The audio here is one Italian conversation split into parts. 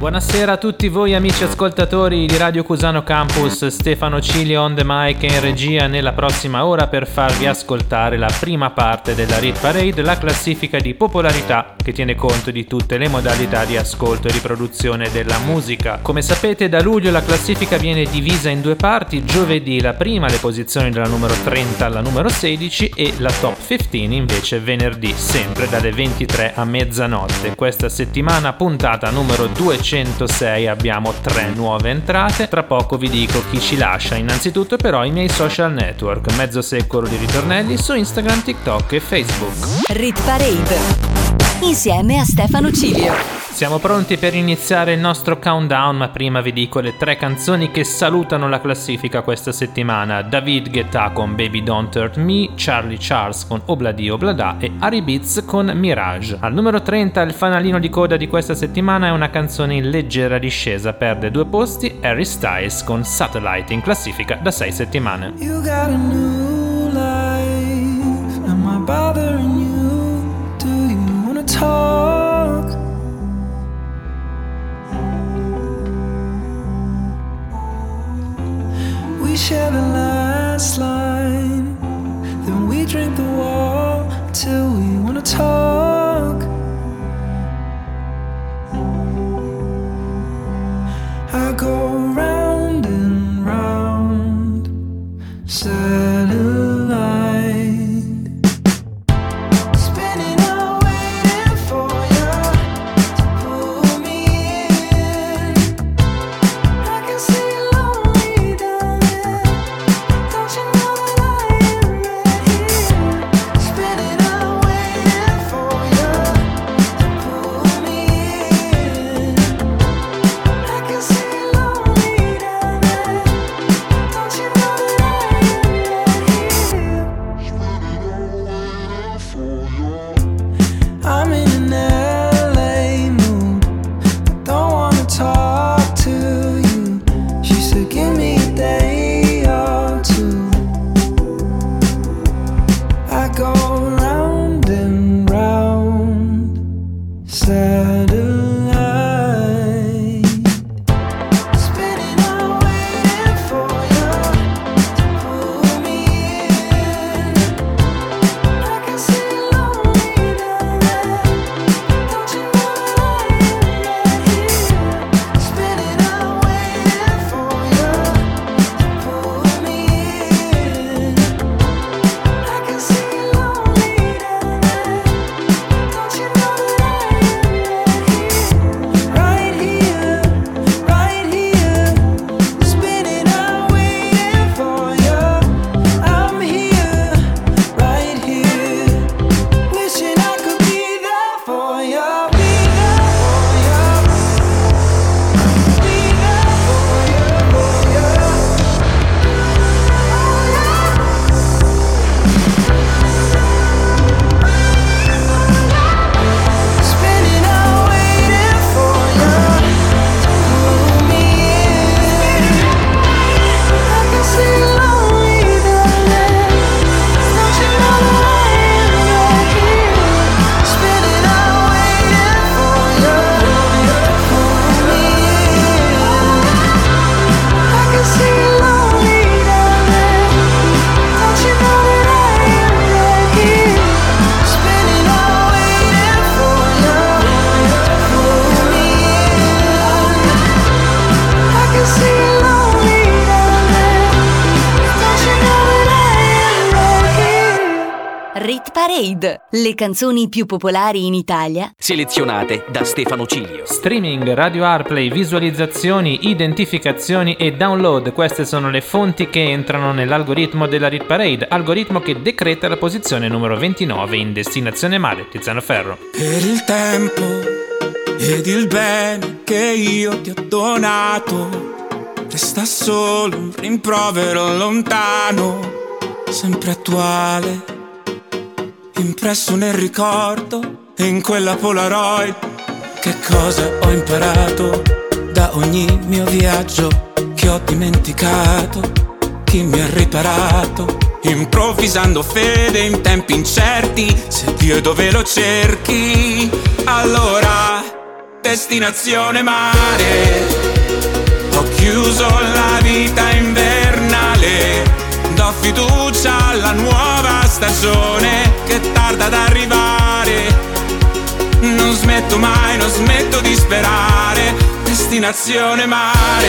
Buonasera a tutti voi amici ascoltatori di Radio Cusano Campus, Stefano Cilio on the mic in regia nella prossima ora per farvi ascoltare la prima parte della Rit Parade, la classifica di popolarità che tiene conto di tutte le modalità di ascolto e riproduzione della musica. Come sapete da luglio la classifica viene divisa in due parti, giovedì la prima le posizioni dalla numero 30 alla numero 16 e la top 15 invece venerdì sempre dalle 23 a mezzanotte. Questa settimana puntata numero 200 106 abbiamo tre nuove entrate. Tra poco vi dico chi ci lascia. Innanzitutto però i miei social network, mezzo secolo di ritornelli su Instagram, TikTok e Facebook. Rit Parade. Insieme a Stefano Cilio. Siamo pronti per iniziare il nostro countdown, ma prima vi dico le tre canzoni che salutano la classifica questa settimana. David Guetta con Baby Don't Hurt Me, Charlie Charles con Obladi Oblada e Ari Beats con Mirage. Al numero 30 il fanalino di coda di questa settimana è una canzone in leggera discesa, perde due posti, Harry Styles con Satellite in classifica da 6 settimane. You got a new life, am I bothering talk? we share the last line. Then we drink the wall till we wanna talk. Le canzoni più popolari in Italia, selezionate da Stefano Cilio. Streaming, radio Arplay, visualizzazioni, identificazioni e download, queste sono le fonti che entrano nell'algoritmo della Rit Parade, algoritmo che decreta la posizione numero 29 in destinazione mare, Tiziano Ferro. Per il tempo ed il bene che io ti ho donato, resta solo un rimprovero lontano, sempre attuale impresso nel ricordo in quella Polaroid. Che cosa ho imparato da ogni mio viaggio che ho dimenticato? Chi mi ha riparato? Improvvisando fede in tempi incerti, se Dio dove lo cerchi, allora destinazione mare. Ho chiuso la vita invernale, fiducia alla nuova stagione che tarda ad arrivare. Non smetto mai, non smetto di sperare, destinazione mare.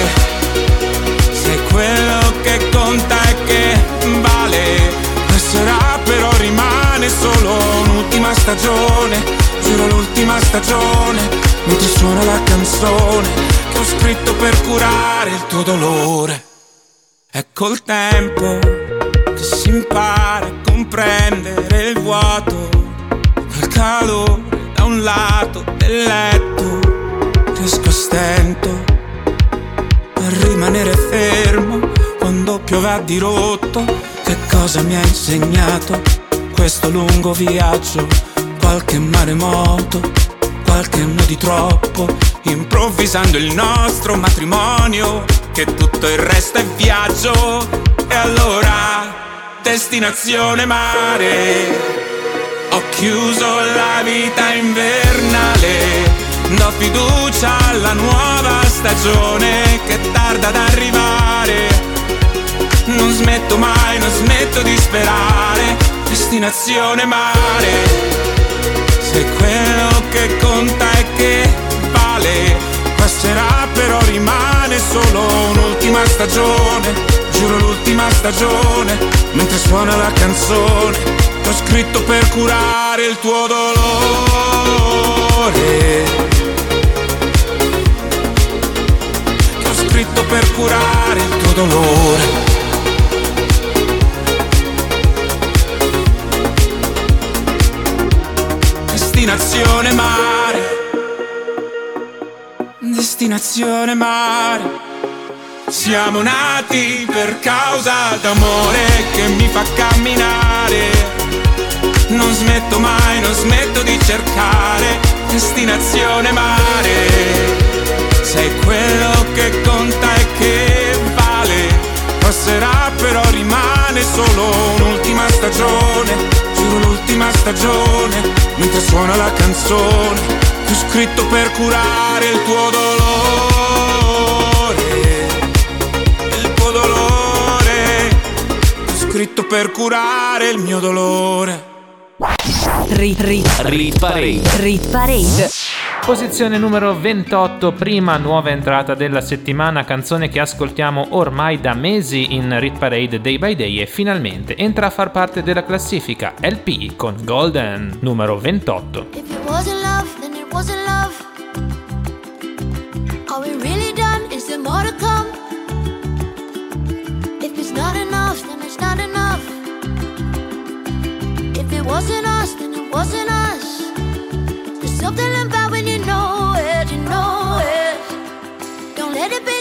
Sei quello che conta e che vale. Passerà però rimane solo un'ultima stagione, giuro l'ultima stagione mentre suona la canzone che ho scritto per curare il tuo dolore. È col tempo che si impara a comprendere il vuoto, quel calore da un lato del letto, riesco a stento a rimanere fermo quando piove a dirotto. Che cosa mi ha insegnato questo lungo viaggio? Qualche maremoto qualche anno di troppo, improvvisando il nostro matrimonio, che tutto il resto è viaggio. E allora, destinazione mare. Ho chiuso la vita invernale, do fiducia alla nuova stagione che tarda ad arrivare. Non smetto mai, non smetto di sperare, destinazione mare sei quello che conta e che vale. Passerà però rimane solo un'ultima stagione, giuro l'ultima stagione, mentre suona la canzone, che ho scritto per curare il tuo dolore. Che ho scritto per curare il tuo dolore. Destinazione mare. Destinazione mare. Siamo nati per causa d'amore che mi fa camminare. Non smetto mai, non smetto di cercare. Destinazione mare. Sei quello che conta e che vale. Passerà però rimane solo un'ultima stagione l'ultima stagione, mentre suona la canzone, ho scritto per curare il tuo dolore. Il tuo dolore, ho scritto per curare il mio dolore. Rit, rit, rit parade. Rit parade. Posizione numero 28, prima nuova entrata della settimana, canzone che ascoltiamo ormai da mesi in Rit Parade Day by Day e finalmente entra a far parte della classifica LP con Golden numero 28. If it wasn't love, then it wasn't love. Are we really done? Is there more to come? If it's not enough, then it's not enough. If it wasn't us, then it wasn't us. Let it be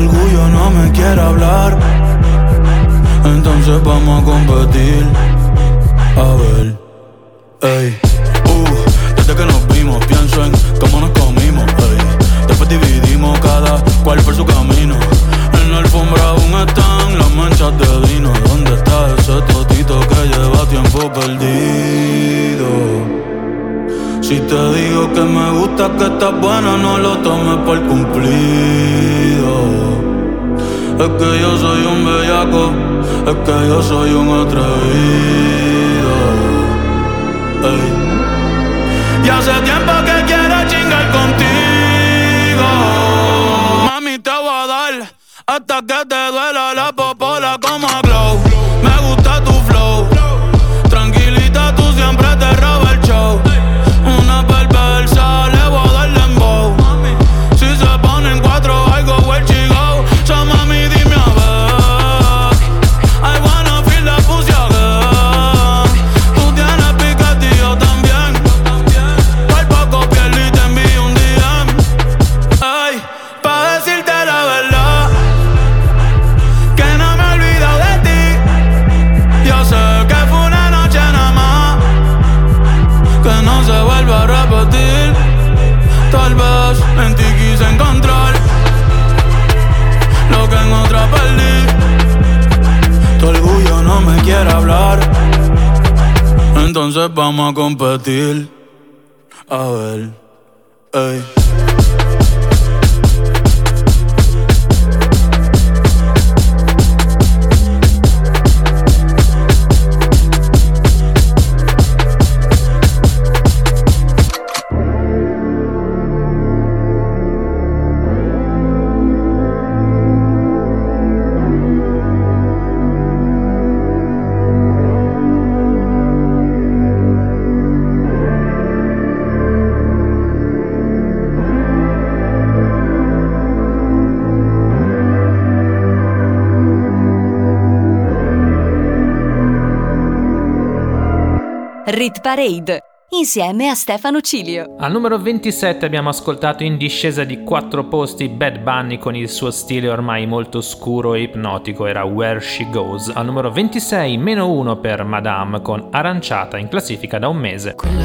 orgullo no me quiere hablar, entonces vamos a competir. A ver, ey, uh, desde que nos vimos, pienso en cómo nos comimos, ey. Después dividimos cada cual por su camino. En la alfombra aún están las manchas de vino. ¿Dónde está ese totito que lleva tiempo perdido? Si te digo que me gusta, que estás buena, no lo tomes por cumplido. Es que yo soy un bellaco, es que yo soy un atrevido. Y hace tiempo que quiero chingar contigo. Mami, te voy a dar hasta que te duela la popola como vamos a competir. A ver, ey. Hit Parade insieme a Stefano Cilio. Al numero 27 abbiamo ascoltato in discesa di 4 posti Bad Bunny con il suo stile ormai molto scuro e ipnotico, era Where She Goes. Al numero 26 meno 1 per Madame con Aranciata in classifica da un mese. Quella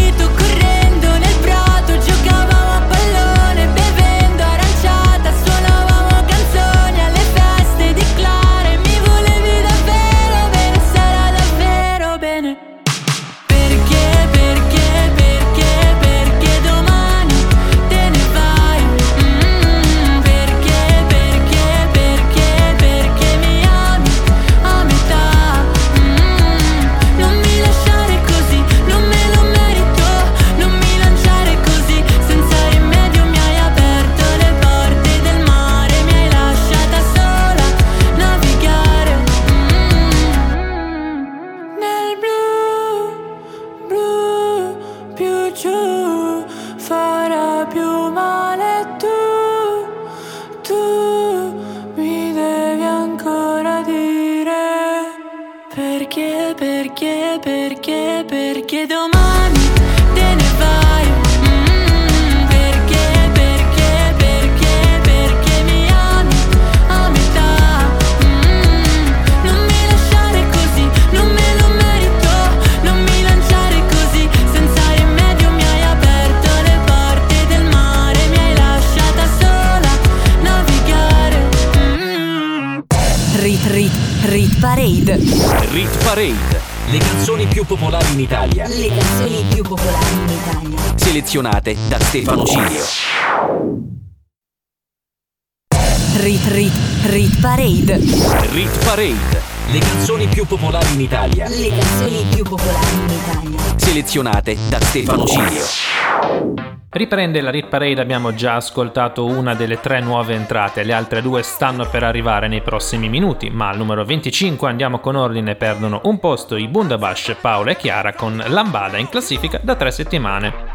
selezionate da Stefano Cilio. Rit Rit Rit Parade. Rit Parade. Le canzoni più popolari in Italia. Le canzoni più popolari in Italia. Selezionate da Stefano Cilio. Riprende la Rip Parade, abbiamo già ascoltato una delle tre nuove entrate, le altre due stanno per arrivare nei prossimi minuti, ma al numero 25 andiamo con ordine, perdono un posto i Bundabash, Paola e Chiara con Lambada in classifica da tre settimane.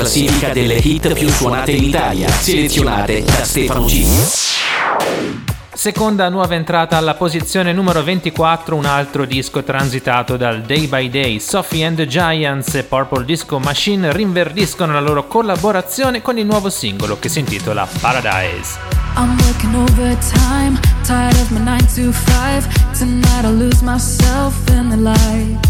Classifica delle hit più suonate in Italia, selezionate da Stefano G. Seconda nuova entrata alla posizione numero 24, un altro disco transitato dal Day by Day. Sophie and the Giants e Purple Disco Machine rinverdiscono la loro collaborazione con il nuovo singolo che si intitola Paradise. I'm working overtime, tired of my 9 to 5. Tonight I'll lose myself in the lights.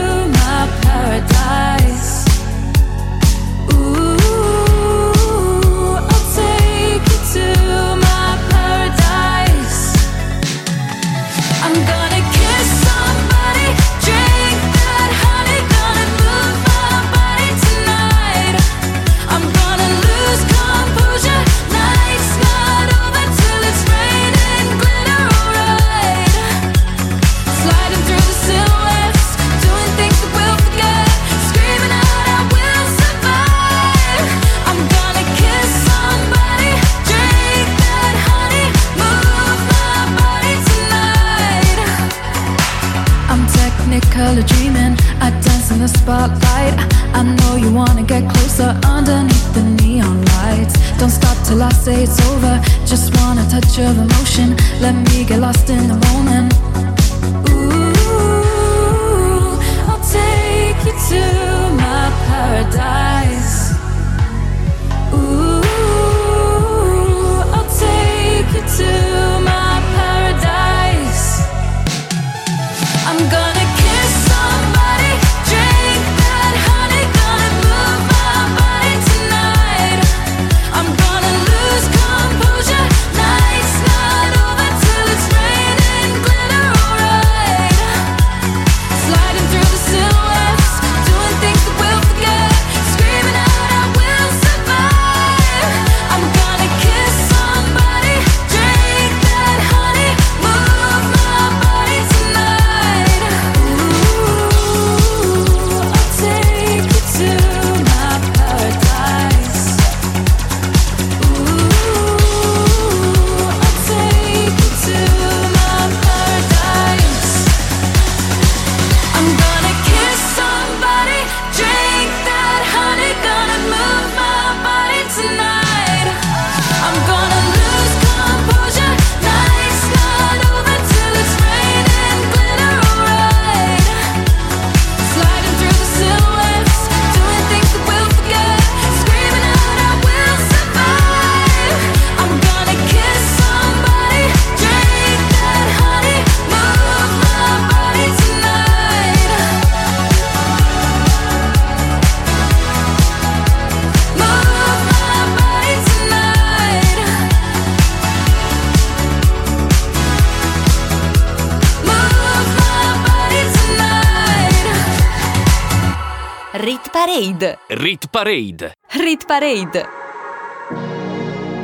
Parade. Rit Parade.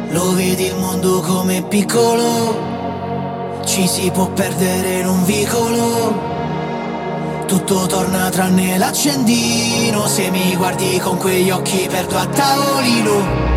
Lo vedi il mondo come piccolo, ci si può perdere in un vicolo. Tutto torna tranne l'accendino, se mi guardi con quegli occhi perdo a tavolino.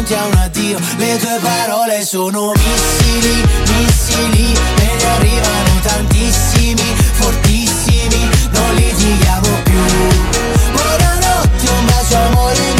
pronti a un addio. Le tue parole sono missili, missili E ne arrivano tantissimi, fortissimi Non litighiamo più. Buonanotte, un bacio amore mio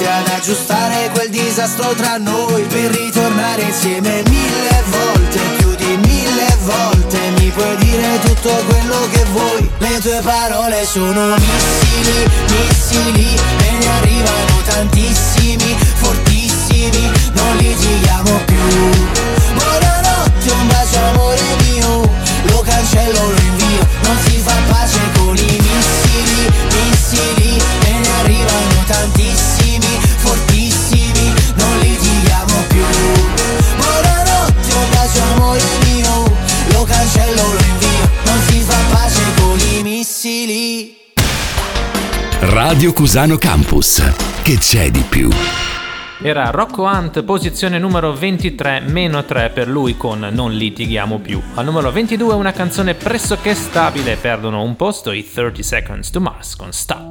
disastro tra noi Per ritornare insieme mille volte Più di mille volte. Mi puoi dire tutto quello che vuoi Le tue parole sono missili, missili E ne arrivano tantissimi, fortissimi Non litighiamo più. Buonanotte, un bacio amore mio Lo cancello, lo invio Non si fa pace con i missili, missili E ne arrivano tantissimi, fortissimi Non litighiamo più Buonanotte, un bacio amore mio Lo cancello, lo invio Non si fa pace con i missili Radio Cusano Campus. Che c'è di più? Era Rocco Hunt, posizione numero 23, meno 3 per lui con Non litighiamo più. Al numero 22 una canzone pressoché stabile, perdono un posto i 30 Seconds to Mars con Stuck.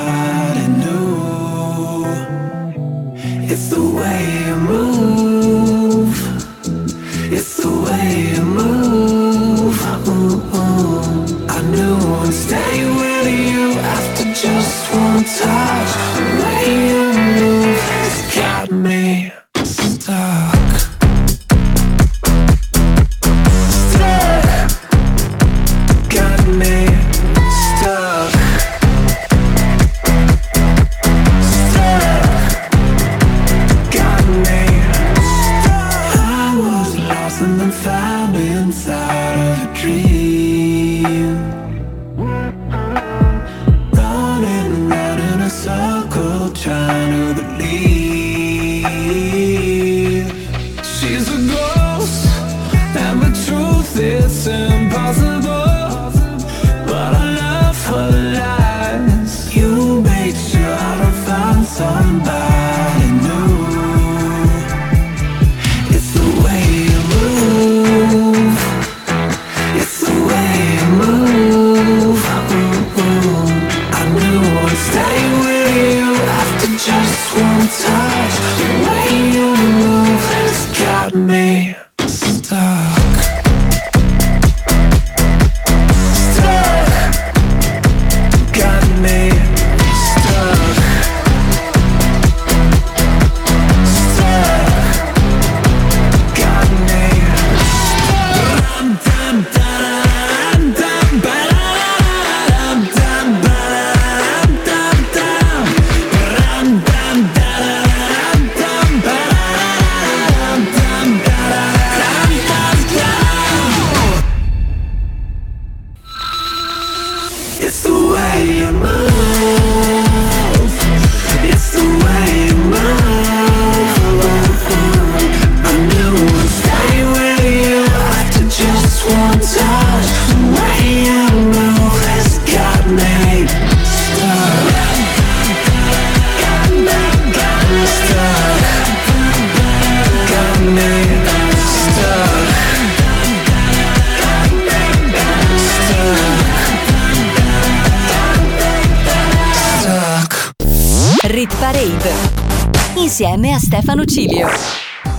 way you move.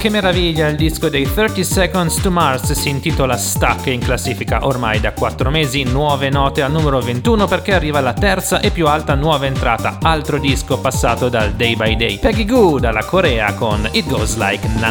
Che meraviglia, il disco dei 30 Seconds to Mars si intitola Stuck in classifica ormai da 4 mesi, nuove note al numero 21 perché arriva la terza e più alta nuova entrata, altro disco passato dal Day by Day. Peggy Goo dalla Corea con It Goes Like Na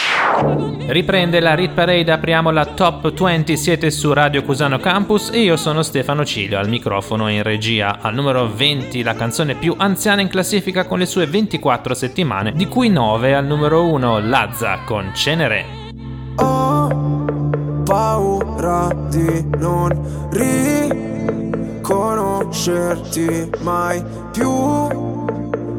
Riprende la Rit Parade, apriamo la Top 20, siete su Radio Cusano Campus e io sono Stefano Cilio al microfono e in regia. Al numero 20 la canzone più anziana in classifica con le sue 24 settimane, di cui 9 al numero 1 Lazza con Cenere. paura di non riconoscerti mai più.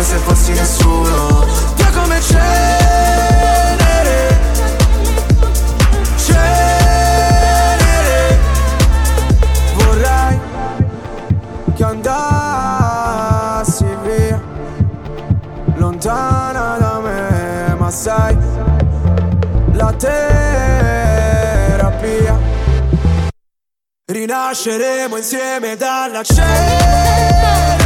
come se fossi nessuno. Via come cenere, cenere. Vorrei che andassi via, lontana da me, ma sai, la terapia. Rinasceremo insieme dalla cenere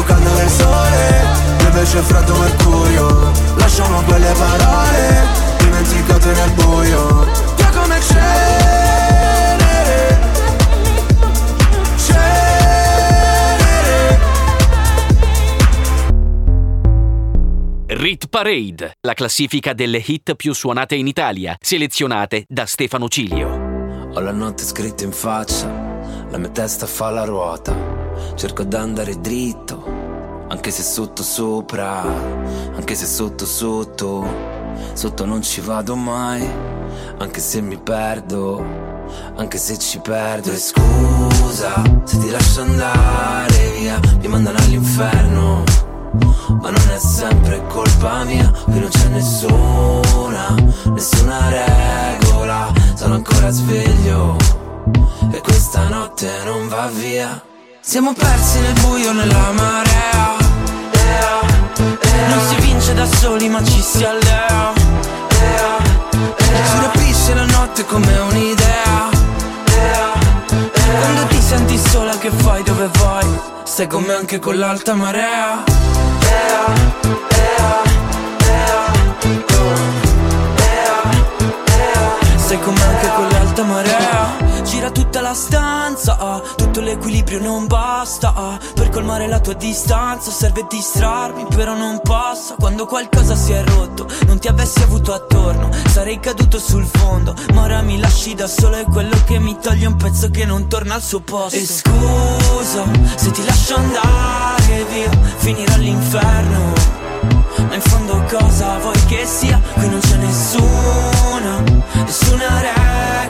più caldo del sole Invece è freddo mercurio. Lasciamo quelle parole Dimenticate nel buio. Che come cenere Cenere Rit Parade La classifica delle hit più suonate in Italia Selezionate da Stefano Cilio. Ho la notte scritta in faccia La mia testa fa la ruota. Cerco d'andare dritto, anche se sotto sopra, anche se sotto sotto, sotto non ci vado mai, anche se mi perdo, anche se ci perdo. E scusa se ti lascio andare via, mi mandano all'inferno. Ma non è sempre colpa mia, qui non c'è nessuna, nessuna regola, sono ancora sveglio e questa notte non va via. Siamo persi nel buio nella marea, ea, ea. non si vince da soli ma ci si allea, ea, ea. ci rapisce la notte come un'idea. ea, ea. Quando ti senti sola che fai dove vai, stai con me anche con l'alta marea. Ea, ea, ea, ea, Sei con me anche con l'alta marea Gira tutta la stanza, tutto l'equilibrio non basta. Per colmare la tua distanza serve distrarmi però non passa. Quando qualcosa si è rotto, non ti avessi avuto attorno Sarei caduto sul fondo, ma ora mi lasci da solo È quello che mi toglie un pezzo che non torna al suo posto. E scusa, se ti lascio andare via, finirò all'inferno. Ma in fondo cosa vuoi che sia? Qui non c'è nessuna, nessuna regola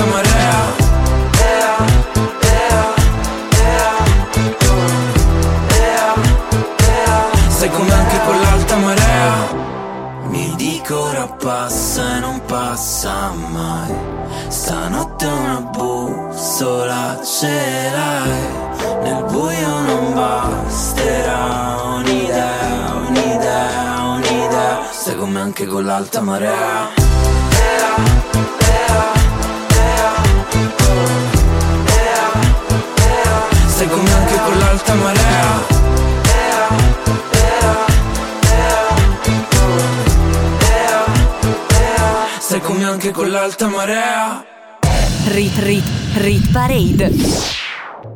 l'alta marea Ea, ea, ea, ea, ea. Stai con me anche con l'alta marea. Mi dico ora passa e non passa mai. Stanotte una bussola ce l'hai. Nel buio non basterà un'idea, un'idea, un'idea. Stai con me anche con l'alta marea l'alta marea Ea, ea, ea, ea. Stai con me anche con l'alta marea Rit Rit Rit Parade.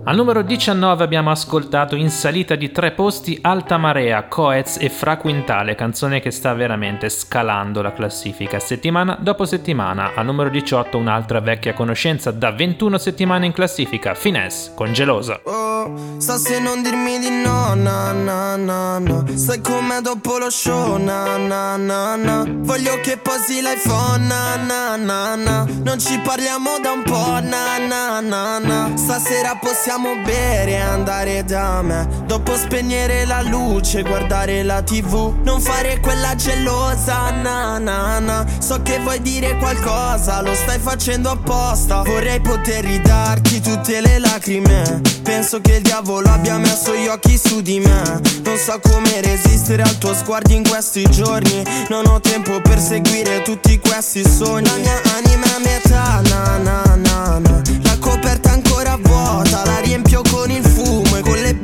Al numero 19 abbiamo ascoltato in salita di tre posti Alta Marea, Coez e Fra Quintale, canzone che sta veramente scalando la classifica settimana dopo settimana. Al numero 18 un'altra vecchia conoscenza da 21 settimane in classifica, Finesse con Gelosa. Oh, sta se non dirmi di no, na na na na Sai com'è dopo lo show, na na na na Voglio che posi l'iPhone, na na na na Non ci parliamo da un po', na na na na Stasera possiamo bere e andare da me. Dopo spegnere la luce, guardare la tv Non fare quella gelosa, na na na. So che vuoi dire qualcosa, lo stai facendo apposta. Vorrei poter ridarti tutte le lacrime. Penso che il diavolo abbia messo gli occhi su di me. Non so come resistere al tuo sguardo in questi giorni. Non ho tempo per seguire tutti questi sogni. La mia anima è metà, na na na na Vuota, la riempio con il fumo e con le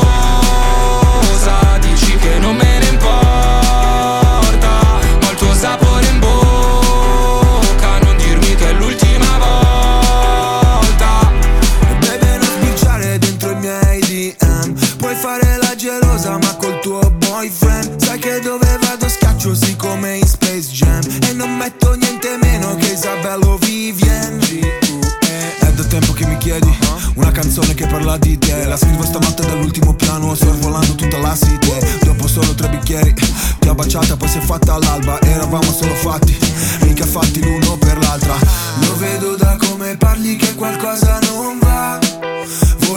Isabello Vivien G.U.E. È da tempo che mi chiedi Una canzone che parla di te. La scrivo stanotte dall'ultimo piano Sorvolando tutta la city. Dopo solo tre bicchieri Ti ho baciata poi si è fatta all'alba Eravamo solo fatti Mica fatti l'uno per l'altra. Lo vedo da come parli che qualcosa non va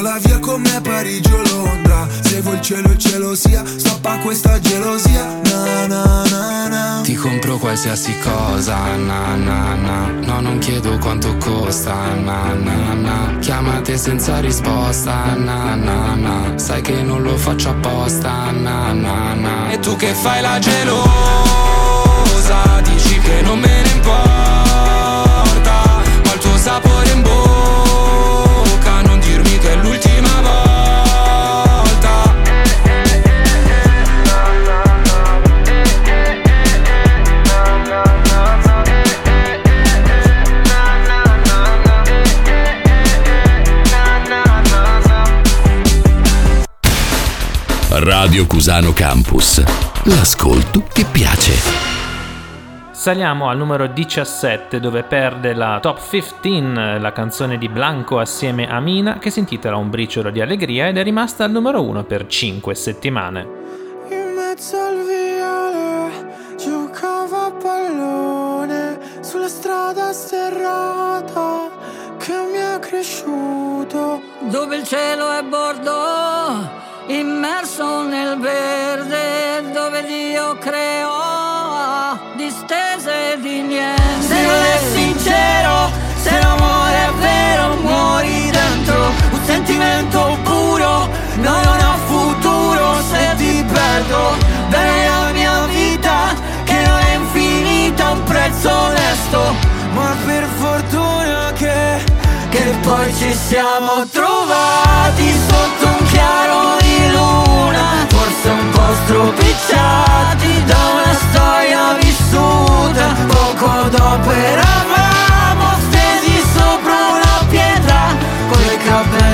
Vola via con me a Parigi o Londra. Se vuoi il cielo il cielo sia Stoppa questa gelosia. Na na na na. Ti compro qualsiasi cosa, na na na. No, non chiedo quanto costa, na na na. Chiamate senza risposta, na na na. Sai che non lo faccio apposta, na na na. E tu che fai la gelosa Dici che non me ne importa Ma il tuo sapore Radio Cusano Campus. L'ascolto che piace. Saliamo al numero 17 dove perde la top 15 la canzone di Blanco assieme a Mina che si intitola Un briciolo di allegria ed è rimasta al numero 1 per 5 settimane. In mezzo al viale giocavo a pallone sulla strada sterrata che mi è cresciuto. dove il cielo è bordo, immerso nel verde, dove Dio creò distese di niente. Se non è sincero, se l'amore è vero, muori dentro un sentimento puro, no, non ha futuro se ti perdo. Bene la mia vita, che non è infinita, un prezzo onesto, Ma per fortuna che che poi ci siamo trovati sotto un chiaro di luna Forse un po' stropicciati da una storia vissuta. Poco dopo eravamo stesi sopra una pietra Con capelli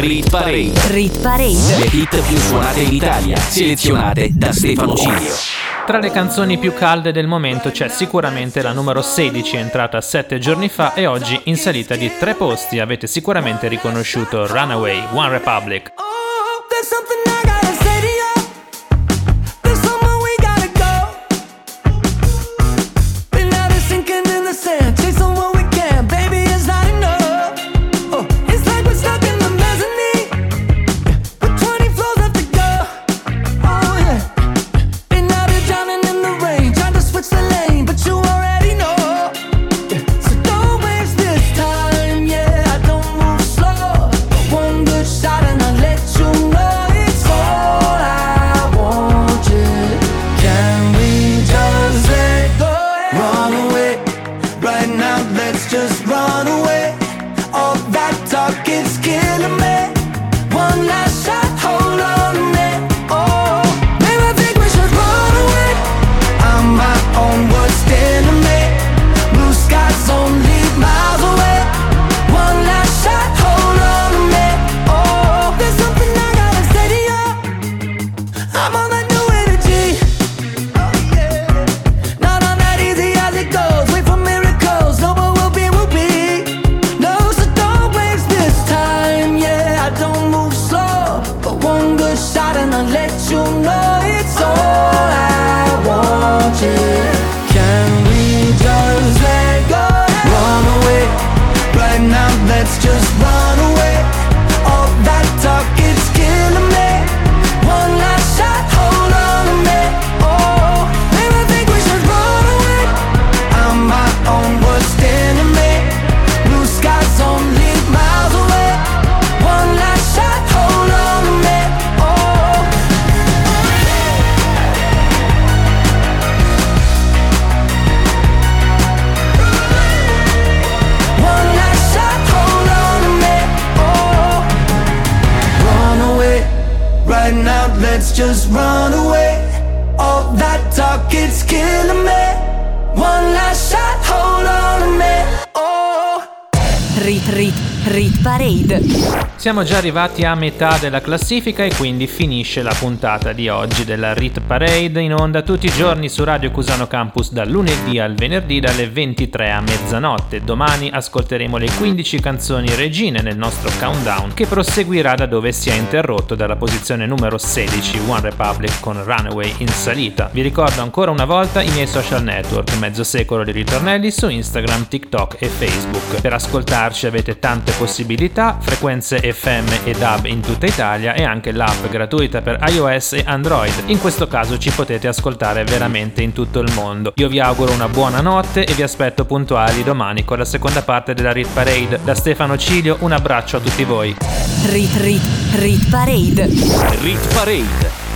Rit, Parade. rit parade. Le hit più suonate in Italia, selezionate da Stefano Cilio. Tra le canzoni più calde del momento c'è sicuramente la numero 16 entrata 7 giorni fa e oggi in salita di 3 posti avete sicuramente riconosciuto Runaway One Republic. There's già arrivati a metà della classifica e quindi finisce la puntata di oggi della Rit Parade in onda tutti i giorni su Radio Cusano Campus dal lunedì al venerdì dalle 23 a mezzanotte. Domani ascolteremo le 15 canzoni regine nel nostro countdown che proseguirà da dove si è interrotto dalla posizione numero 16 One Republic con Runaway in salita. Vi ricordo ancora una volta i miei social network, mezzo secolo di ritornelli su Instagram, TikTok e Facebook. Per ascoltarci avete tante possibilità, frequenze FM e DAB in tutta Italia e anche l'app gratuita per iOS e Android. In questo caso ci potete ascoltare veramente in tutto il mondo. Io vi auguro una buona notte e vi aspetto puntuali domani con la seconda parte della Rit Parade. Da Stefano Cilio un abbraccio a tutti voi. Rit Rit Rit Parade. Rit Parade.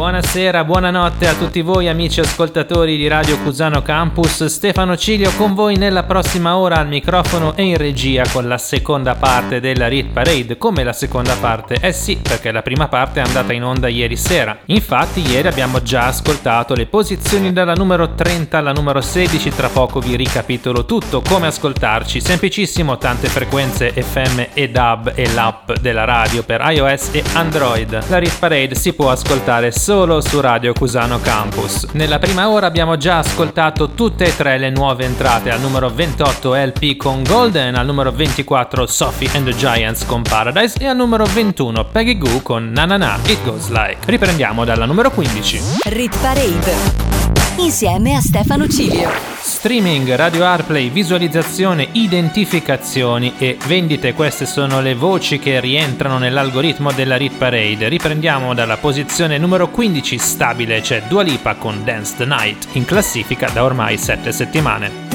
Buonasera, buonanotte a tutti voi amici ascoltatori di Radio Cusano Campus. Stefano Cilio con voi nella prossima ora al microfono e in regia con la seconda parte della Rit Parade. Come la seconda parte? Eh sì, perché la prima parte è andata in onda ieri sera. Infatti ieri abbiamo già ascoltato le posizioni dalla numero 30 alla numero 16, tra poco vi ricapitolo tutto, come ascoltarci. Semplicissimo, tante frequenze FM e DAB e l'app della radio per iOS e Android. La Rit Parade si può ascoltare solo su Radio Cusano Campus. Nella prima ora abbiamo già ascoltato tutte e tre le nuove entrate al numero 28 LP con Golden, al numero 24 Sophie and the Giants con Paradise e al numero 21 Peggy Goo con Na Na Na It Goes Like. Riprendiamo dalla numero 15. Rit Parade. Insieme a Stefano Cilio. Streaming, radio Airplay, visualizzazione, identificazioni e vendite. Queste sono le voci che rientrano nell'algoritmo della Rit Parade. Riprendiamo dalla posizione numero 15 stabile, c'è Dua Lipa con Dance the Night, in classifica da ormai 7 settimane.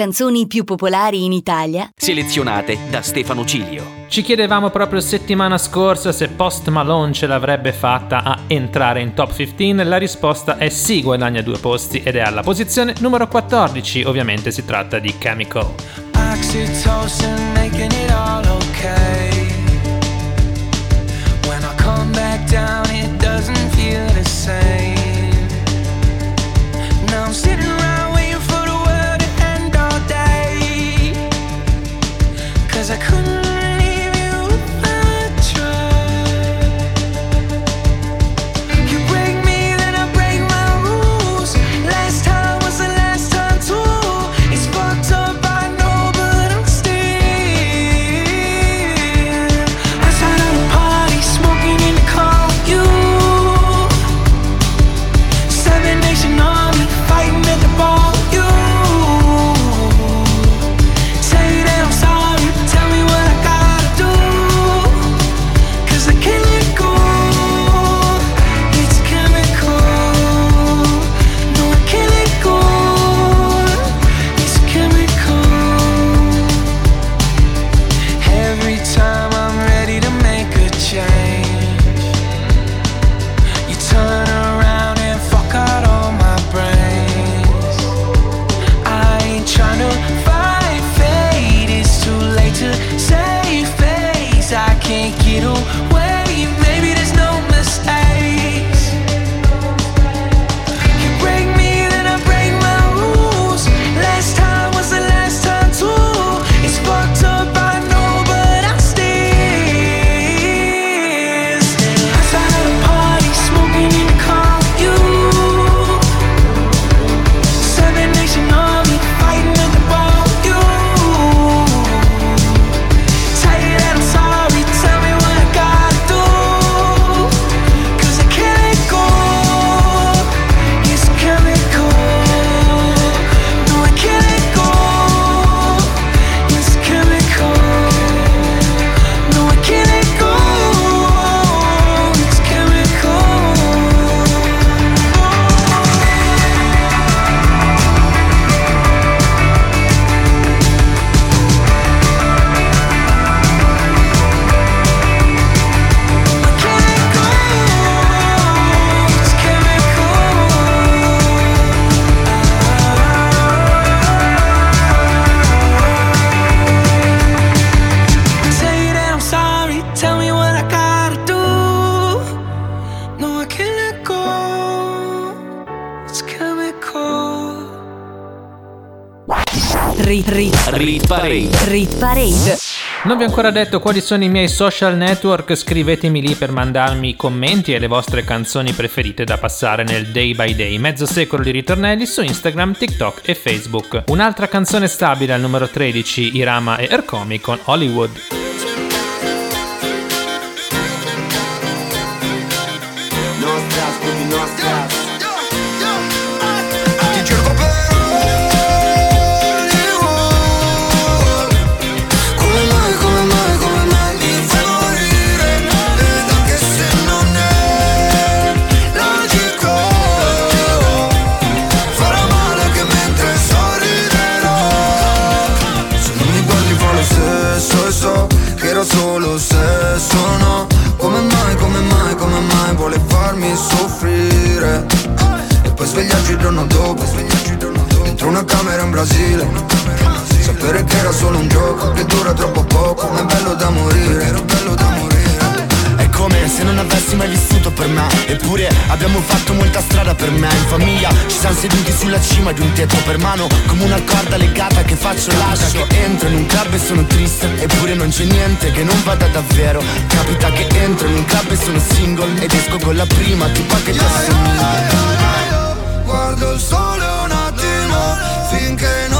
canzoni più popolari in Italia, selezionate da Stefano Cilio. Ci chiedevamo proprio settimana scorsa se Post Malone ce l'avrebbe fatta a entrare in top 15. La risposta è sì, guadagna due posti ed è alla posizione numero 14. Ovviamente si tratta di Chemical. Oxytocin, making it all okay. Parade. Rit Parade. Non vi ho ancora detto quali sono i miei social network, scrivetemi lì per mandarmi i commenti e le vostre canzoni preferite da passare nel day by day. Mezzo secolo di ritornelli su Instagram, TikTok e Facebook. Un'altra canzone stabile al numero 13, Irama e Ercomi con Hollywood. giorno dopo Dentro una camera in Brasile. Sapere che era solo un gioco Che dura troppo poco Ma è bello da morire Era bello da morire. È come se non avessi mai vissuto per me. Eppure abbiamo fatto molta strada per me. In famiglia ci siamo seduti sulla cima di un tetto per mano Come una corda legata che faccio lascio. Che entro in un club e sono triste Eppure non c'è niente che non vada davvero. Capita che entro in un club e sono single Ed esco con la prima tipa che ti assume Guardo il sole un attimo finché non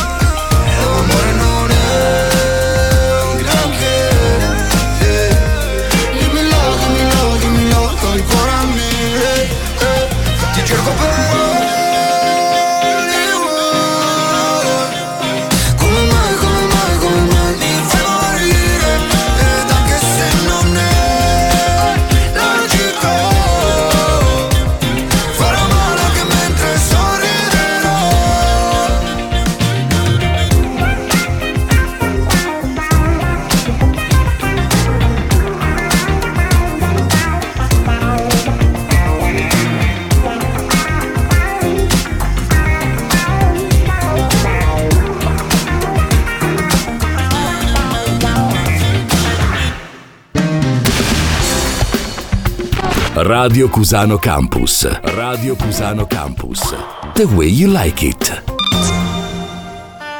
Radio Cusano Campus. Radio Cusano Campus. The way you like it.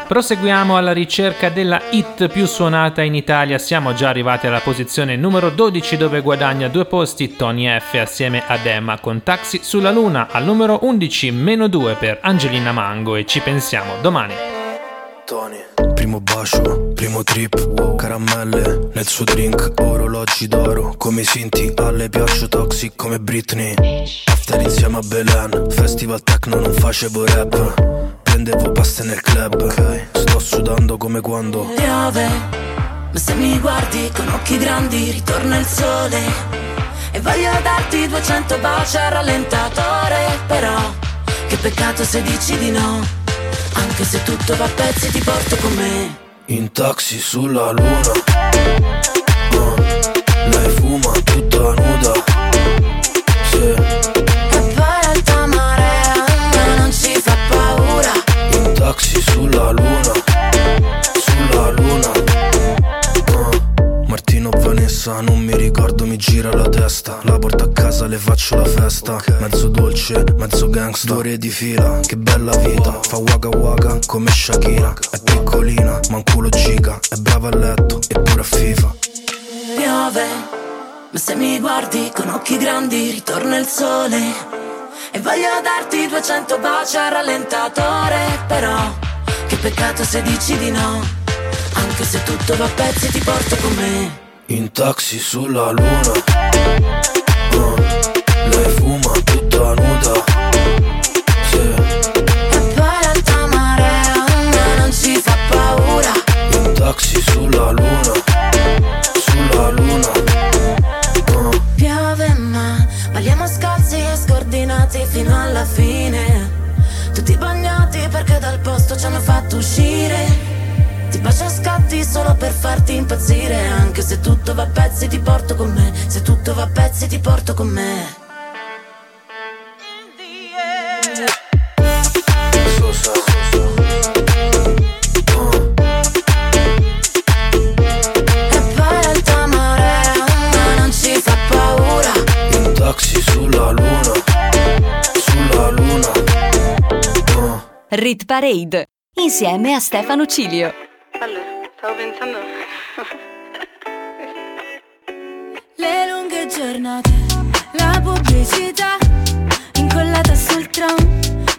Proseguiamo alla ricerca della hit più suonata in Italia. Siamo già arrivati alla posizione numero 12 dove guadagna due posti Tony F assieme ad Emma con Taxi sulla Luna. Al numero 11 meno 2 per Angelina Mango e ci pensiamo domani. Primo bacio, primo trip, caramelle nel suo drink, orologi d'oro, come Sinti, alle piaccio toxic come Britney. After insieme a Belen, festival techno non facevo rap, prendevo paste nel club, sto sudando come quando. Piove, ma se mi guardi con occhi grandi ritorna il sole. E voglio darti 200 baci al rallentatore, però che peccato se dici di no, anche se tutto va a pezzi ti porto con me. in taxi sulla luna. Uh, lei fuma tutta nuda. Sì. Poi l'alta marea ma non ci fa paura. In taxi sulla luna, sulla luna. Vanessa, non mi ricordo, mi gira la testa. La porto a casa, le faccio la festa. Mezzo dolce, mezzo gangsta. Due ore di fila, che bella vita. Fa waka waka come Shakira. È piccolina, ma un culo giga. È brava a letto, eppure a FIFA. Piove, ma se mi guardi con occhi grandi ritorna il sole e voglio darti 200 baci al rallentatore, però che peccato se dici di no, anche se tutto va a pezzi ti porto con me. In taxi sulla luna. Uh, lei fuma tutta nuda. Sì. E poi l'alta marea ma non ci fa paura. In taxi sulla luna, sulla luna. Uh, Piove ma balliamo scalzi e scordinati fino alla fine Tutti bagnati perché dal posto ci hanno fatto uscire bacio a scatti solo per farti impazzire Anche se tutto va a pezzi ti porto con me Se tutto va a pezzi ti porto con me Sosa. Poi l'alta marea ma non ci fa paura In taxi sulla luna, sulla luna. Rit Parade insieme a Stefano Cilio. Stavo pensando. Le lunghe giornate, la pubblicità, incollata sul tram,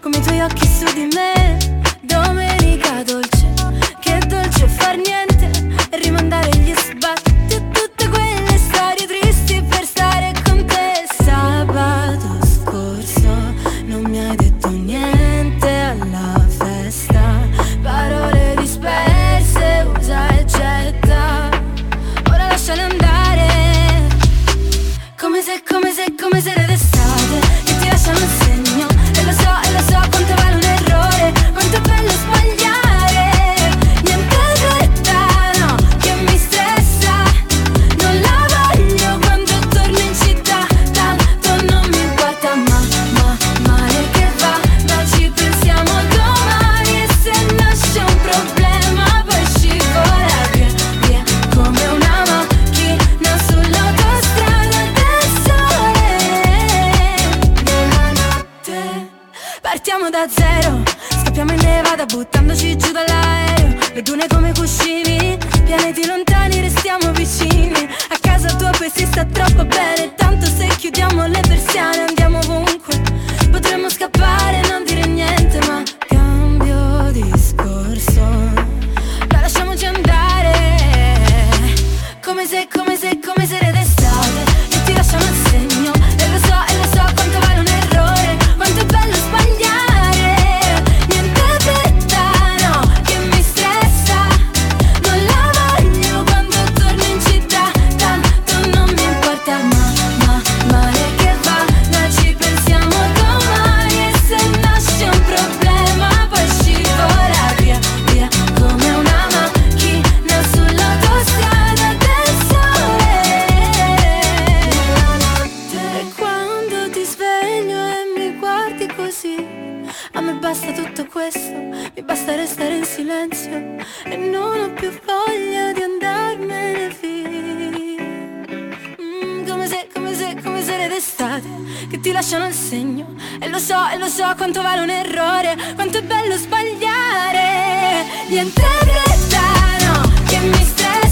come i tuoi occhi su di me. Domenica dolce, che dolce far niente, rimandare gli sbatti. Scappiamo in nevada buttandoci giù dall'aereo. Le dune come cuscini Pianeti lontani restiamo vicini. A casa tua poi si sta troppo bene Tanto se chiudiamo le persiane andiamo ovunque. Potremmo scappare e non dire niente Ma cambio discorso. Dai lasciamoci andare come se, come lasciano il segno. E lo so, e lo so quanto vale un errore Quanto è bello sbagliare. Niente fretta, no, che mi stressa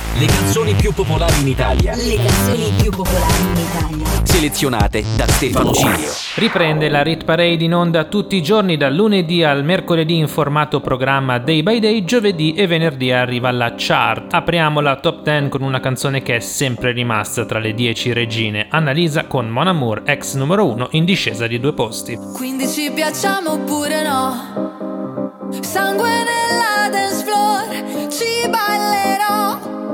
Le canzoni più popolari in Italia. Le canzoni più popolari in Italia. Selezionate da Stefano Cilio. Riprende la Rit Parade in onda tutti i giorni dal lunedì al mercoledì in formato programma Day by Day, giovedì e venerdì arriva la chart. Apriamo la top 10 con una canzone che è sempre rimasta tra le 10 regine, Annalisa con Mon Amour, ex numero 1 in discesa di due posti. Quindi ci piacciamo oppure no? Sangue nella dance floor,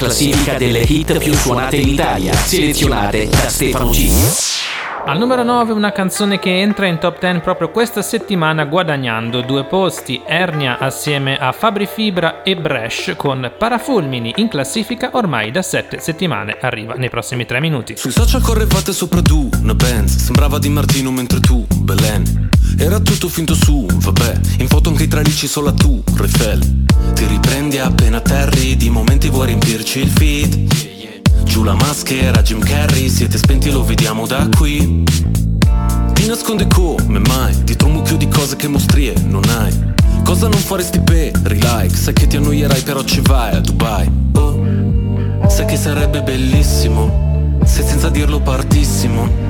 Classifica delle hit più suonate in Italia, selezionate da Stefano Cilio. Al numero 9 una canzone che entra in top 10 proprio questa settimana guadagnando due posti, Ernia assieme a Fabri Fibra e Bresh con Parafulmini in classifica ormai da 7 settimane, arriva nei prossimi 3 minuti. Sui social correvate sopra tu, una Benz Sembrava di Martino mentre tu, Belen Era tutto finto su, vabbè In foto anche i tralicci solo a tu, Refel Ti riprendi appena atterri Di momenti vuoi riempirci il feed. Giù la maschera, Jim Carrey Siete spenti, lo vediamo da qui. Ti nasconde come mai Dietro un mucchio di cose che mostrie non hai. Cosa non faresti per like Sai che ti annoierai però ci vai a Dubai. Oh. Sai che sarebbe bellissimo Se senza dirlo partissimo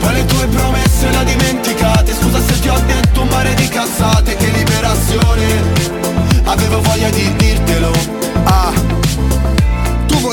Poi le tue promesse ho dimenticate. Scusa se ti ho detto un mare di cazzate. Che liberazione. Avevo voglia di dirtelo. Ah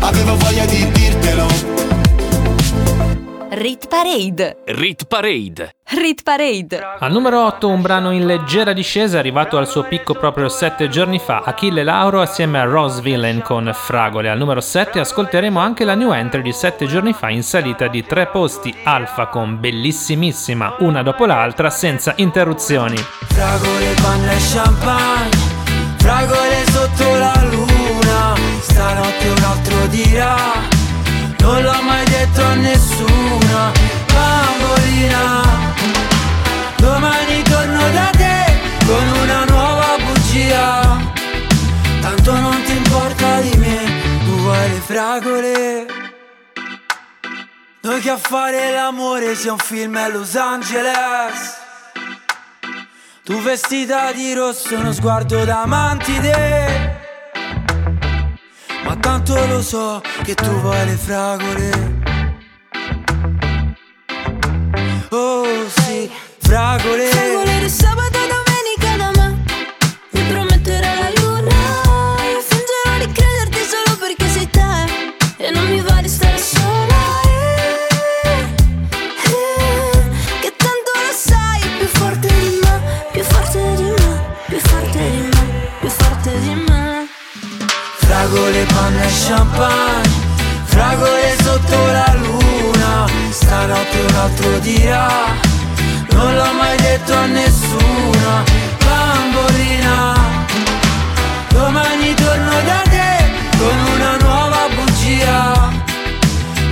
Avevo voglia di dirtelo Rit Parade. Rit Parade. Rit Parade. Al numero 8 un brano in leggera discesa arrivato al suo picco proprio 7 giorni fa, Achille Lauro assieme a Rose Villain con Fragole. Al numero 7 ascolteremo anche la new entry di 7 giorni fa in salita di 3 posti, Alfa con bellissimissima, una dopo l'altra senza interruzioni. Fragole, panna e champagne Fragole sotto la luna Stanotte un altro dirà Non l'ho mai detto a nessuna Bambolina Domani torno da te Con una nuova bugia. Tanto non ti importa di me Tu vuoi le fragole. Noi che a fare l'amore sia un film a Los Angeles. Tu vestita di rosso, uno sguardo da mantide Ma tanto lo so che tu vuoi le fragole. Oh sì, fragole. Fragole di sabato Latte, panna e champagne Fragole sotto la luna Stanotte un altro dirà Non l'ho mai detto a nessuna Bambolina. Domani torno da te Con una nuova bugia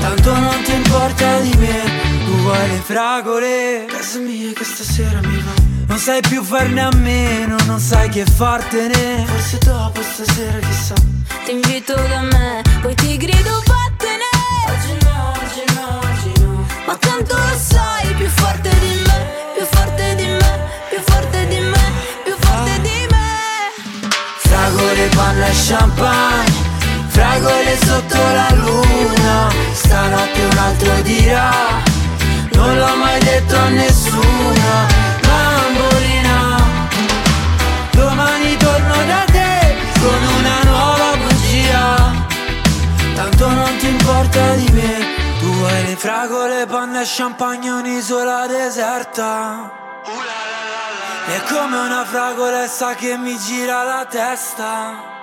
Tanto non ti importa di me. Tu vuoi le fragole? Casa mia che stasera mi va. Non sai più farne a meno Non sai che fartene. Forse dopo stasera chissà. Ti invito da me, poi ti grido vattene! Oggi no, oggi no, oggi no. Ma tanto lo sai, più forte di me, più forte di me, più forte di me, più forte di me. Fragole, panna e champagne Fragole sotto la luna. Stanotte un altro dirà Non l'ho mai detto a nessuno Bambolina. Domani torno da te Con una nuova bugia. Tanto non ti importa di me. Tu hai le fragole, panna e champagne Un'isola deserta. È come una fragolessa che mi gira la testa.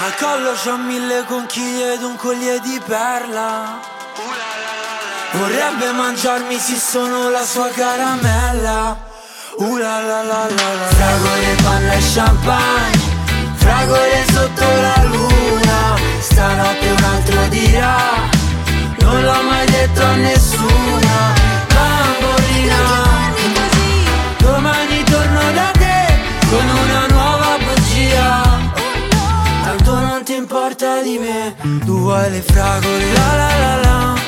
Al collo c'ho mille conchiglie ed un collier di perla Vorrebbe mangiarmi se sono la sua caramella. Uh la la la la la Fragole, panna e champagne Fragole sotto la luna. Stanotte un altro dirà Non l'ho mai detto a nessuno Bambolina Domani torno da te con una nuova bugia. Tanto non ti importa di me Tu vuoi le fragole la la La la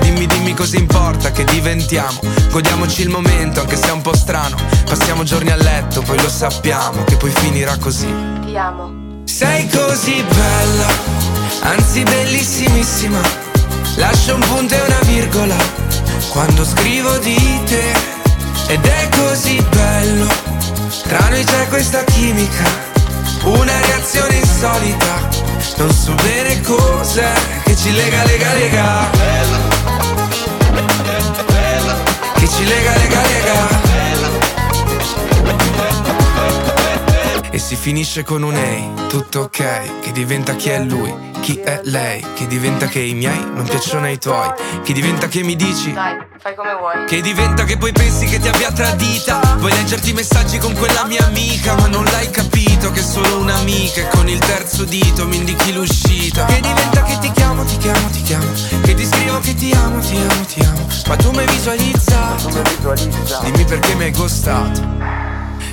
Dimmi, dimmi cosa importa che diventiamo Godiamoci il momento anche se è un po' strano Passiamo giorni a letto, poi lo sappiamo Che poi finirà così Ti amo sei così bella, anzi bellissimissima. Lascia un punto e una virgola quando scrivo di te. Ed è così bello, tra noi c'è questa chimica, una reazione insolita. Non so bene cos'è che ci lega, lega, lega. Che ci lega, lega, lega. E si finisce con un ehi, tutto ok, che diventa chi è lui, chi è lei, che diventa che i miei non piacciono ai tuoi, che diventa che mi dici, Dai, fai come vuoi. che diventa che poi pensi che ti abbia tradita, vuoi leggerti i messaggi con quella mia amica, ma non l'hai capito che è solo un'amica e con il terzo dito mi indichi l'uscita, che diventa che ti chiamo, ti chiamo, ti chiamo, che ti scrivo che ti amo, ti amo, ti amo, ma tu mi hai visualizzato, dimmi perché mi hai gustato.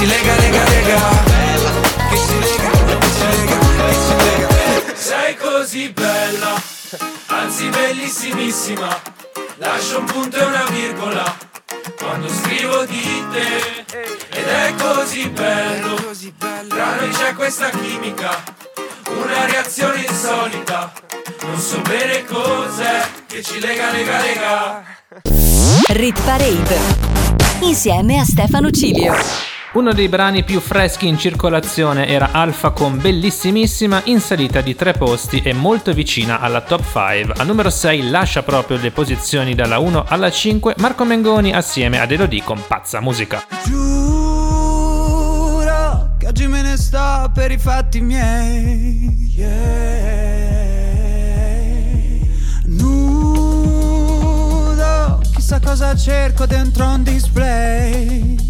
Ci lega, lega, lega Che ci lega, che ci lega, che ci lega Sei così bella, anzi bellissimissima. Lascio un punto e una virgola quando scrivo di te. Ed è così bello, tra noi c'è questa chimica, una reazione insolita. Non so bene cos'è che ci lega, lega, lega. Rit Parade insieme a Stefano Cilio. Uno dei brani più freschi in circolazione era Alfa con Bellissimissima, in salita di tre posti e molto vicina alla top 5. Al numero 6 lascia proprio le posizioni dalla 1 alla 5 Marco Mengoni assieme ad Elodie con Pazza Musica. Giuro che oggi me ne sto per i fatti miei. Yeah. Nudo, chissà cosa cerco dentro un display.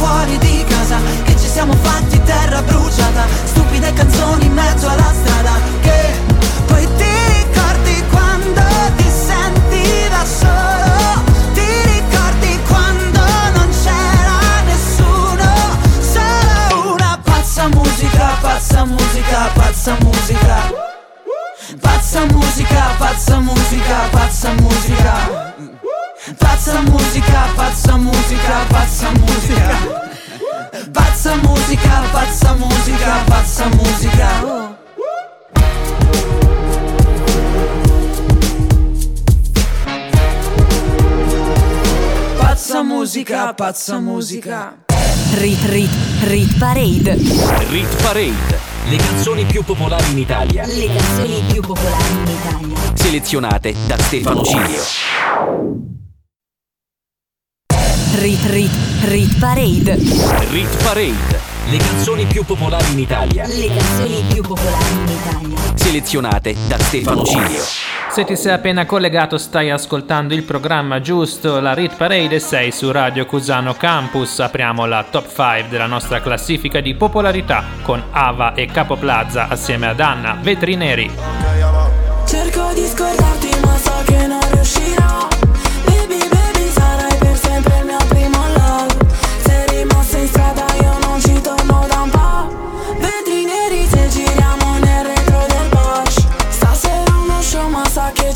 fuori di casa, che ci siamo fatti terra bruciata, stupide canzoni in mezzo alla strada, che poi ti pazza musica. Pazza musica, pazza musica. Rit Rit Rit Parade. Rit Parade. Le canzoni più popolari in Italia. Le canzoni più popolari in Italia. Selezionate da Stefano Cilio. Rit Rit Rit Parade. Rit Parade. Le canzoni più popolari in Italia. Le canzoni più popolari in Italia. Selezionate da Stefano Cilio. Se ti sei appena collegato stai ascoltando il programma giusto, la Rit Parade e sei su Radio Cusano Campus. Apriamo la top 5 della nostra classifica di popolarità con Ava e Capo Plaza assieme ad Anna Vetrineri. Cerco di scordarti ma so che non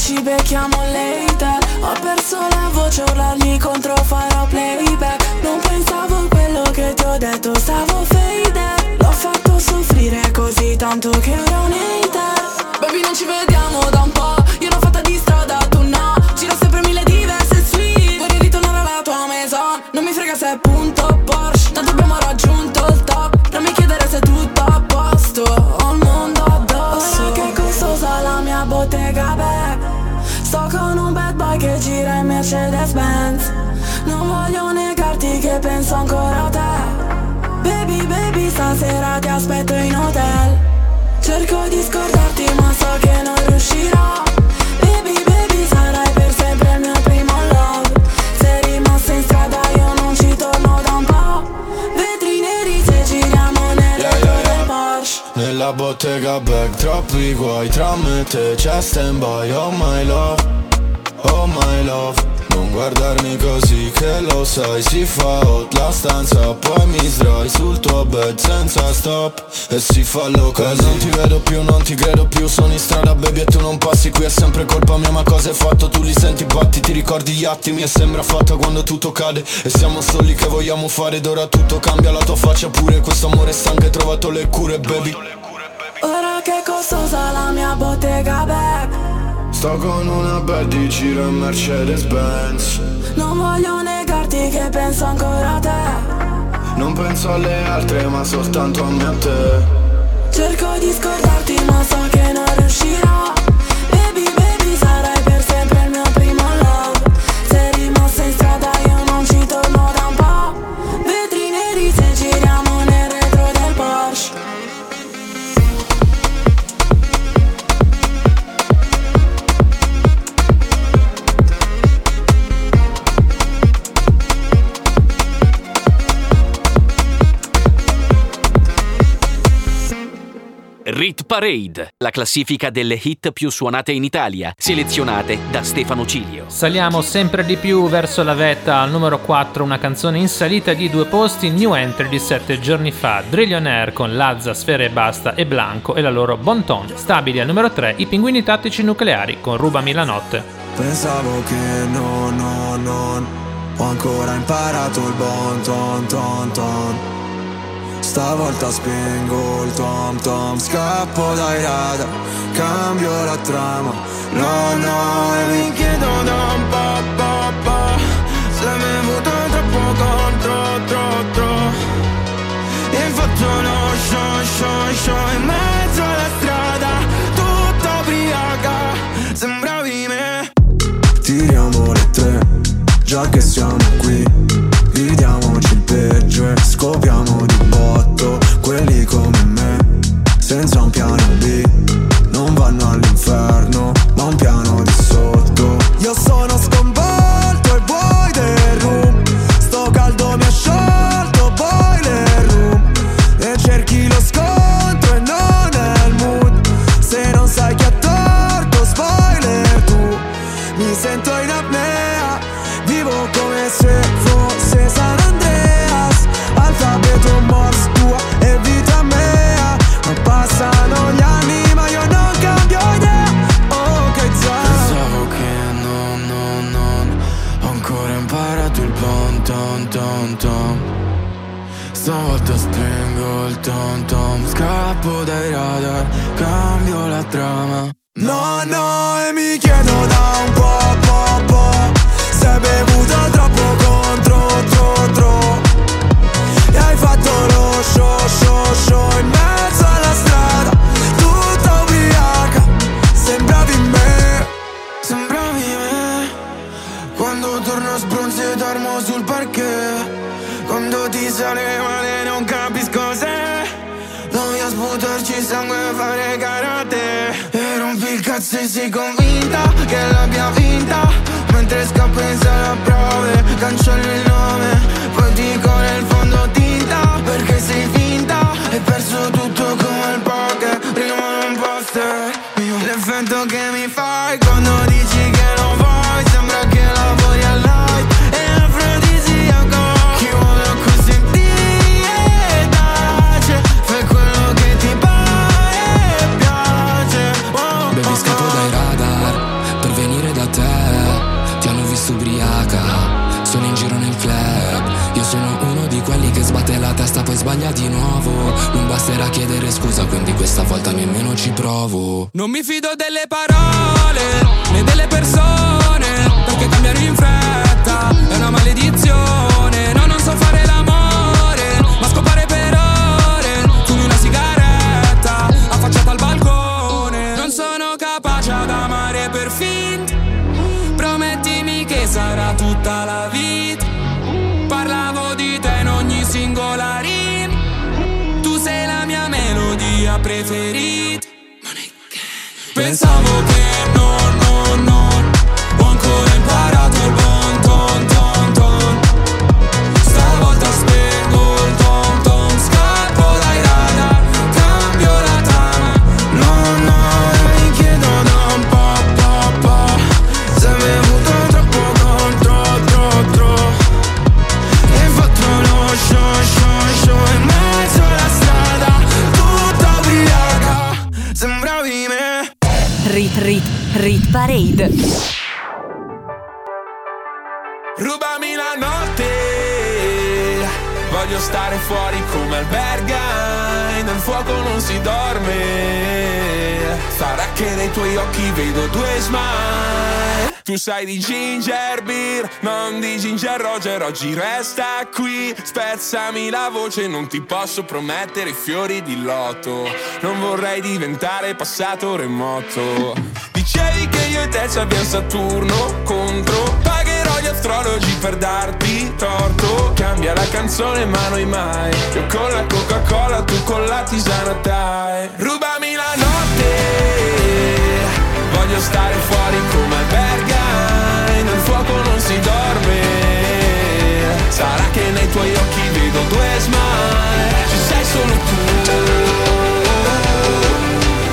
ci becchiamo later. Ho perso la voce urlarmi contro farò playback. Non pensavo a quello che ti ho detto stavo faded L'ho fatto soffrire così tanto che ero un troppi guai Tra me e te c'è stand by Oh my love, oh my love. Non guardarmi così che lo sai Si fa hot la stanza Poi mi sdrai sul tuo bed senza stop E si fa loca non ti vedo più, non ti credo più Sono in strada baby e tu non passi Qui è sempre colpa mia ma cosa hai fatto? Tu li senti batti, ti ricordi gli attimi E sembra fatta quando tutto cade E siamo soli che vogliamo fare Ed ora tutto cambia la tua faccia pure Questo amore stanco hai trovato le cure baby Ora che costosa la mia bottega bag Sto con una bad di giro Mercedes Benz Non voglio negarti che penso ancora a te. Non penso alle altre ma soltanto a me a te. Cerco di scordarti ma so che Parade, la classifica delle hit più suonate in Italia, selezionate da Stefano Cilio. Saliamo sempre di più verso la vetta al numero 4, una canzone in salita di due posti, new entry di sette giorni fa, Drillionaire con Lazza, Sfere e Basta e Blanco e la loro Bon Ton. Stabili al numero 3, i pinguini tattici nucleari con Rubami la notte. Pensavo che no, no, non Ho ancora imparato il bon ton ton ton Stavolta spengo il tom tom Scappo dai radar Cambio la trama. No, no, e mi chiedo da un po', po', po' Se mi è venuto troppo contro, tro, tro. E faccio lo show, show, show In mezzo alla strada Tutta ubriaca Sembravi me Tiriamo le tre Già che siamo qui Gridiamoci il peggio e scopriamo di Quelli come me Senza un piano B Non vanno all'inferno Ma un piano No, no, e mi chiedo da un po', cazzo sei convinta che l'abbia vinta. Mentre scappo in sala prove Cancello il nome di quelli che sbatte la testa poi sbaglia di nuovo Non basterà chiedere scusa quindi questa volta nemmeno ci provo Non mi fido delle parole né delle persone perché cambiano in fretta è una maledizione. Pensavo che no, Parade. Rubami la notte, voglio stare fuori come alberga, nel fuoco non si dorme, sarà che nei tuoi occhi vedo due smile. Tu sai di ginger beer, non di ginger roger, oggi resta qui, spezzami la voce, non ti posso promettere fiori di loto, non vorrei diventare passato remoto. Dicevi che io e te ci abbiamo Saturno contro. Pagherò gli astrologi per darti torto. Cambia la canzone ma noi mai. Io con la Coca-Cola, tu con la tisana dai. Rubami la notte. Voglio stare fuori come alberga Nel fuoco non si dorme. Sarà che nei tuoi occhi vedo due smile. Ci sei solo tu.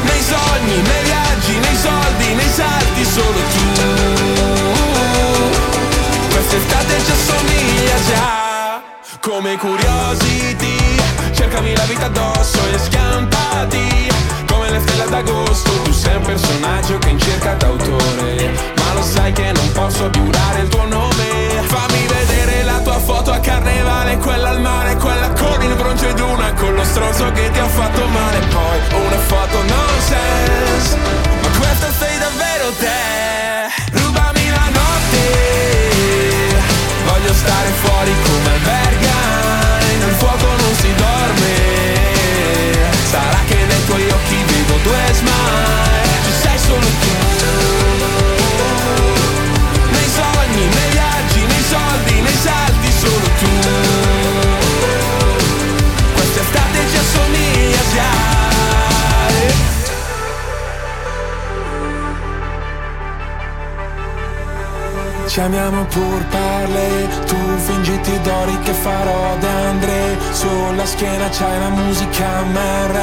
Nei sogni, viaggi, nei soldi, nei salti solo tu. Quest'estate ci assomiglia già. Come curiosity Cercami la vita addosso e schiampati. Come le stelle d'agosto Tu sei un personaggio che in cerca d'autore. Ma lo sai che non posso giurare il tuo nome. Fammi vedere la tua foto a carnevale Quella al mare, quella con il bronzo ed una Con lo stronzo che ti ha fatto male. Poi una foto nonsense Ma questa sei davvero te. Rubami la notte. Voglio stare fuori come alberga Nel fuoco non si dorme. Sarà che nei tuoi occhi vedo due smile. Ci sei solo tu Ci amiamo pur parle, tu fingiti d'ori che farò d'Andre Sulla schiena c'hai la musica MR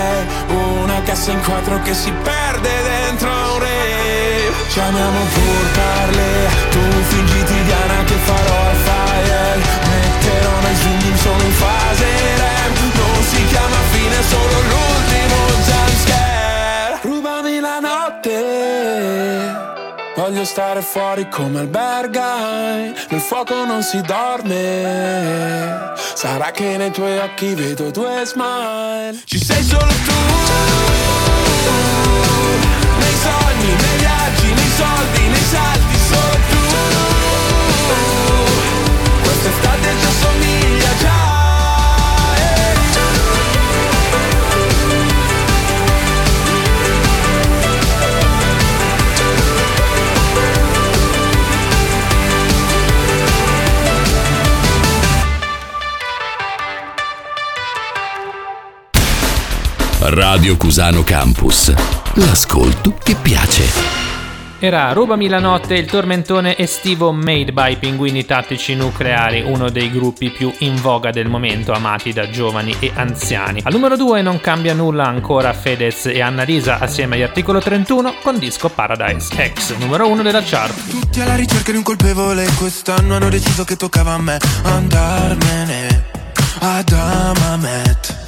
Una cassa in quattro che si perde dentro un re. Ci amiamo pur parle, tu fingiti Diana che farò al fire. Metterò nei zoom solo in fase REM. Non si chiama fine, solo l'ultimo jumpscare. Rubami la notte Voglio stare fuori come albergai. Nel fuoco non si dorme. Sarà che nei tuoi occhi vedo due smile. Ci sei solo tu. Nei sogni, nei viaggi, nei soldi, nei salti Radio Cusano Campus. L'ascolto che piace. Era Rubami la notte, il tormentone estivo made by Pinguini Tattici Nucleari, uno dei gruppi più in voga del momento, amati da giovani e anziani. Al numero 2 non cambia nulla ancora Fedez e Annalisa assieme agli articolo 31 con disco Paradise X, numero 1 della chart. Tutti alla ricerca di un colpevole Quest'anno hanno deciso che toccava a me Andarmene ad Amamet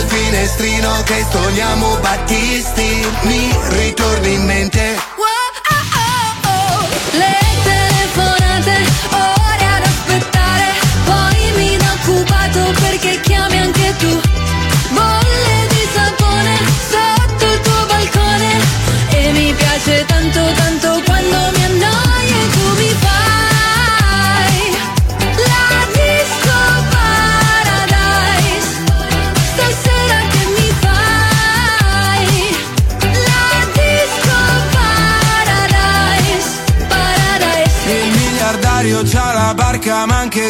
Il finestrino che sogniamo Battisti Mi ritorni in mente. Le telefonate, ore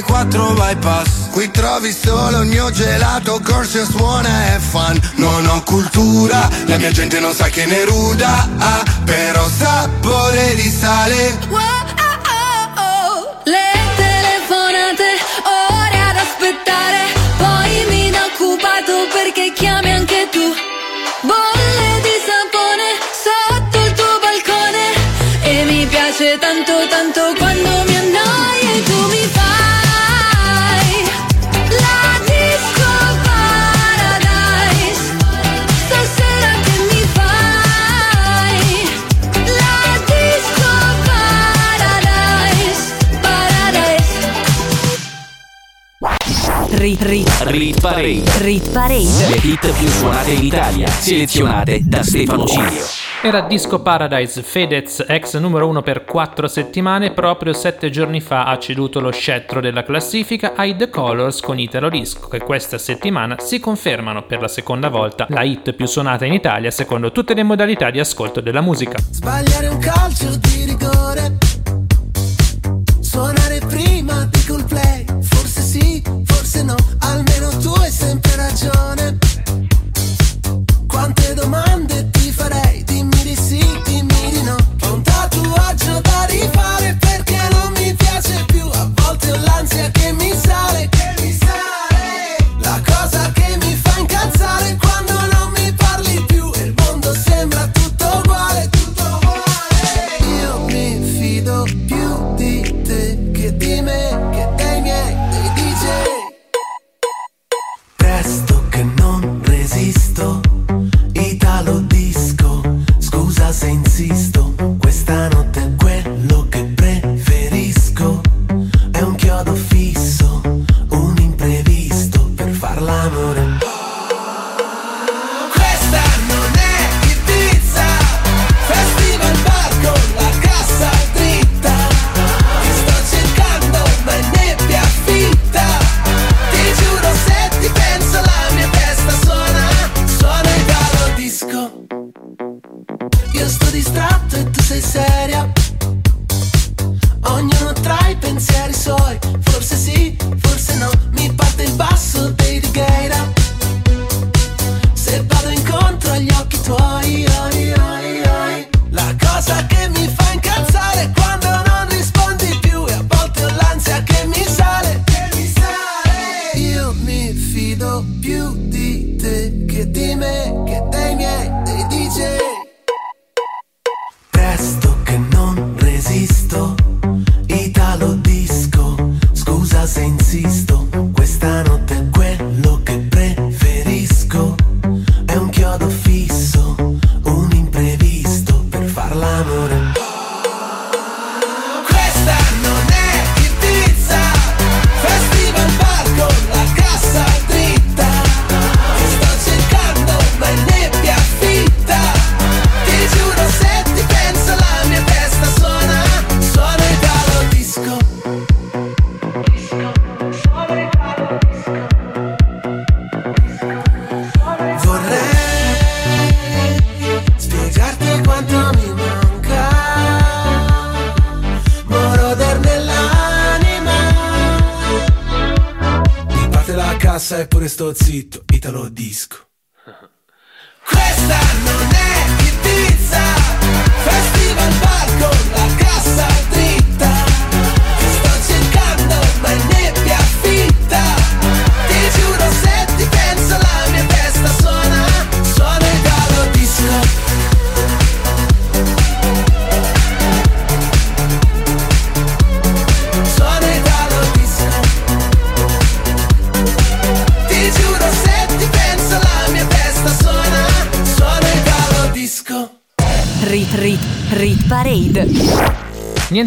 anche quattro bypass. Qui trovi solo il mio gelato, corso suona e fan. Non ho cultura, la mia gente non sa che ne ruda ah, Però sapore di sale Rit, rit, Rit Parade. rit parade. Le hit più suonate in Italia, selezionate da Stefano Cilio. Era Disco Paradise Fedez, ex numero uno per quattro settimane, proprio sette giorni fa ha ceduto lo scettro della classifica ai The Colors con Italo Disco, che questa settimana si confermano per la seconda volta la hit più suonata in Italia secondo tutte le modalità di ascolto della musica. Sbagliare un calcio di rigore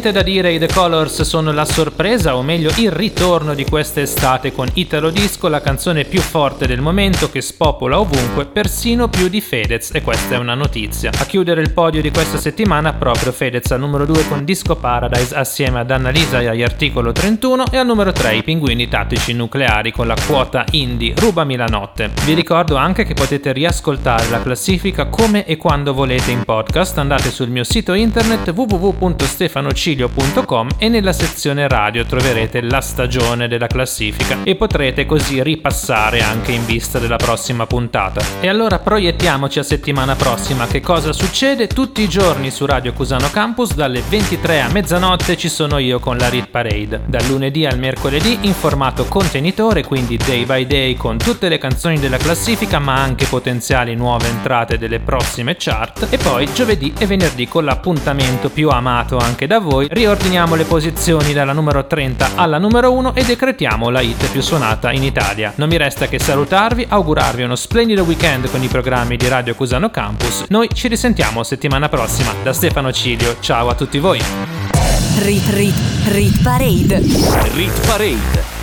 Niente da dire, i The Colors sono la sorpresa, o meglio il ritorno di quest'estate con Italo Disco, la canzone più forte del momento che spopola ovunque, persino più di Fedez, e questa è una notizia. A chiudere il podio di questa settimana proprio Fedez al numero 2 con Disco Paradise assieme ad Annalisa e agli articolo 31 e al numero 3 i Pinguini Tattici Nucleari con la quota indie Rubami la notte. Vi ricordo anche che potete riascoltare la classifica come e quando volete in podcast, andate sul mio sito internet www.stefanocilio.com e nella sezione radio troverete la stagione della classifica e potrete così ripassare anche in vista della prossima puntata. E allora proiettiamoci a settimana prossima, che cosa succede? Tutti i giorni su Radio Cusano Campus dalle 23 a mezzanotte ci sono io con la Rit Parade, dal lunedì al mercoledì in formato contenitore, quindi day by day con tutte le canzoni della classifica ma anche potenziali nuove entrate delle prossime chart e poi giovedì e venerdì con l'appuntamento più amato anche da voi, riordiniamo le posizioni dalla numero 30 alla numero 1 e decretiamo la hit più suonata in Italia. Non mi resta che salutarvi, augurarvi uno splendido weekend con i programmi di Radio Cusano Campus. Noi ci risentiamo settimana prossima. Da Stefano Cilio, ciao a tutti voi. Rit Rit Rit Parade. Rit Parade.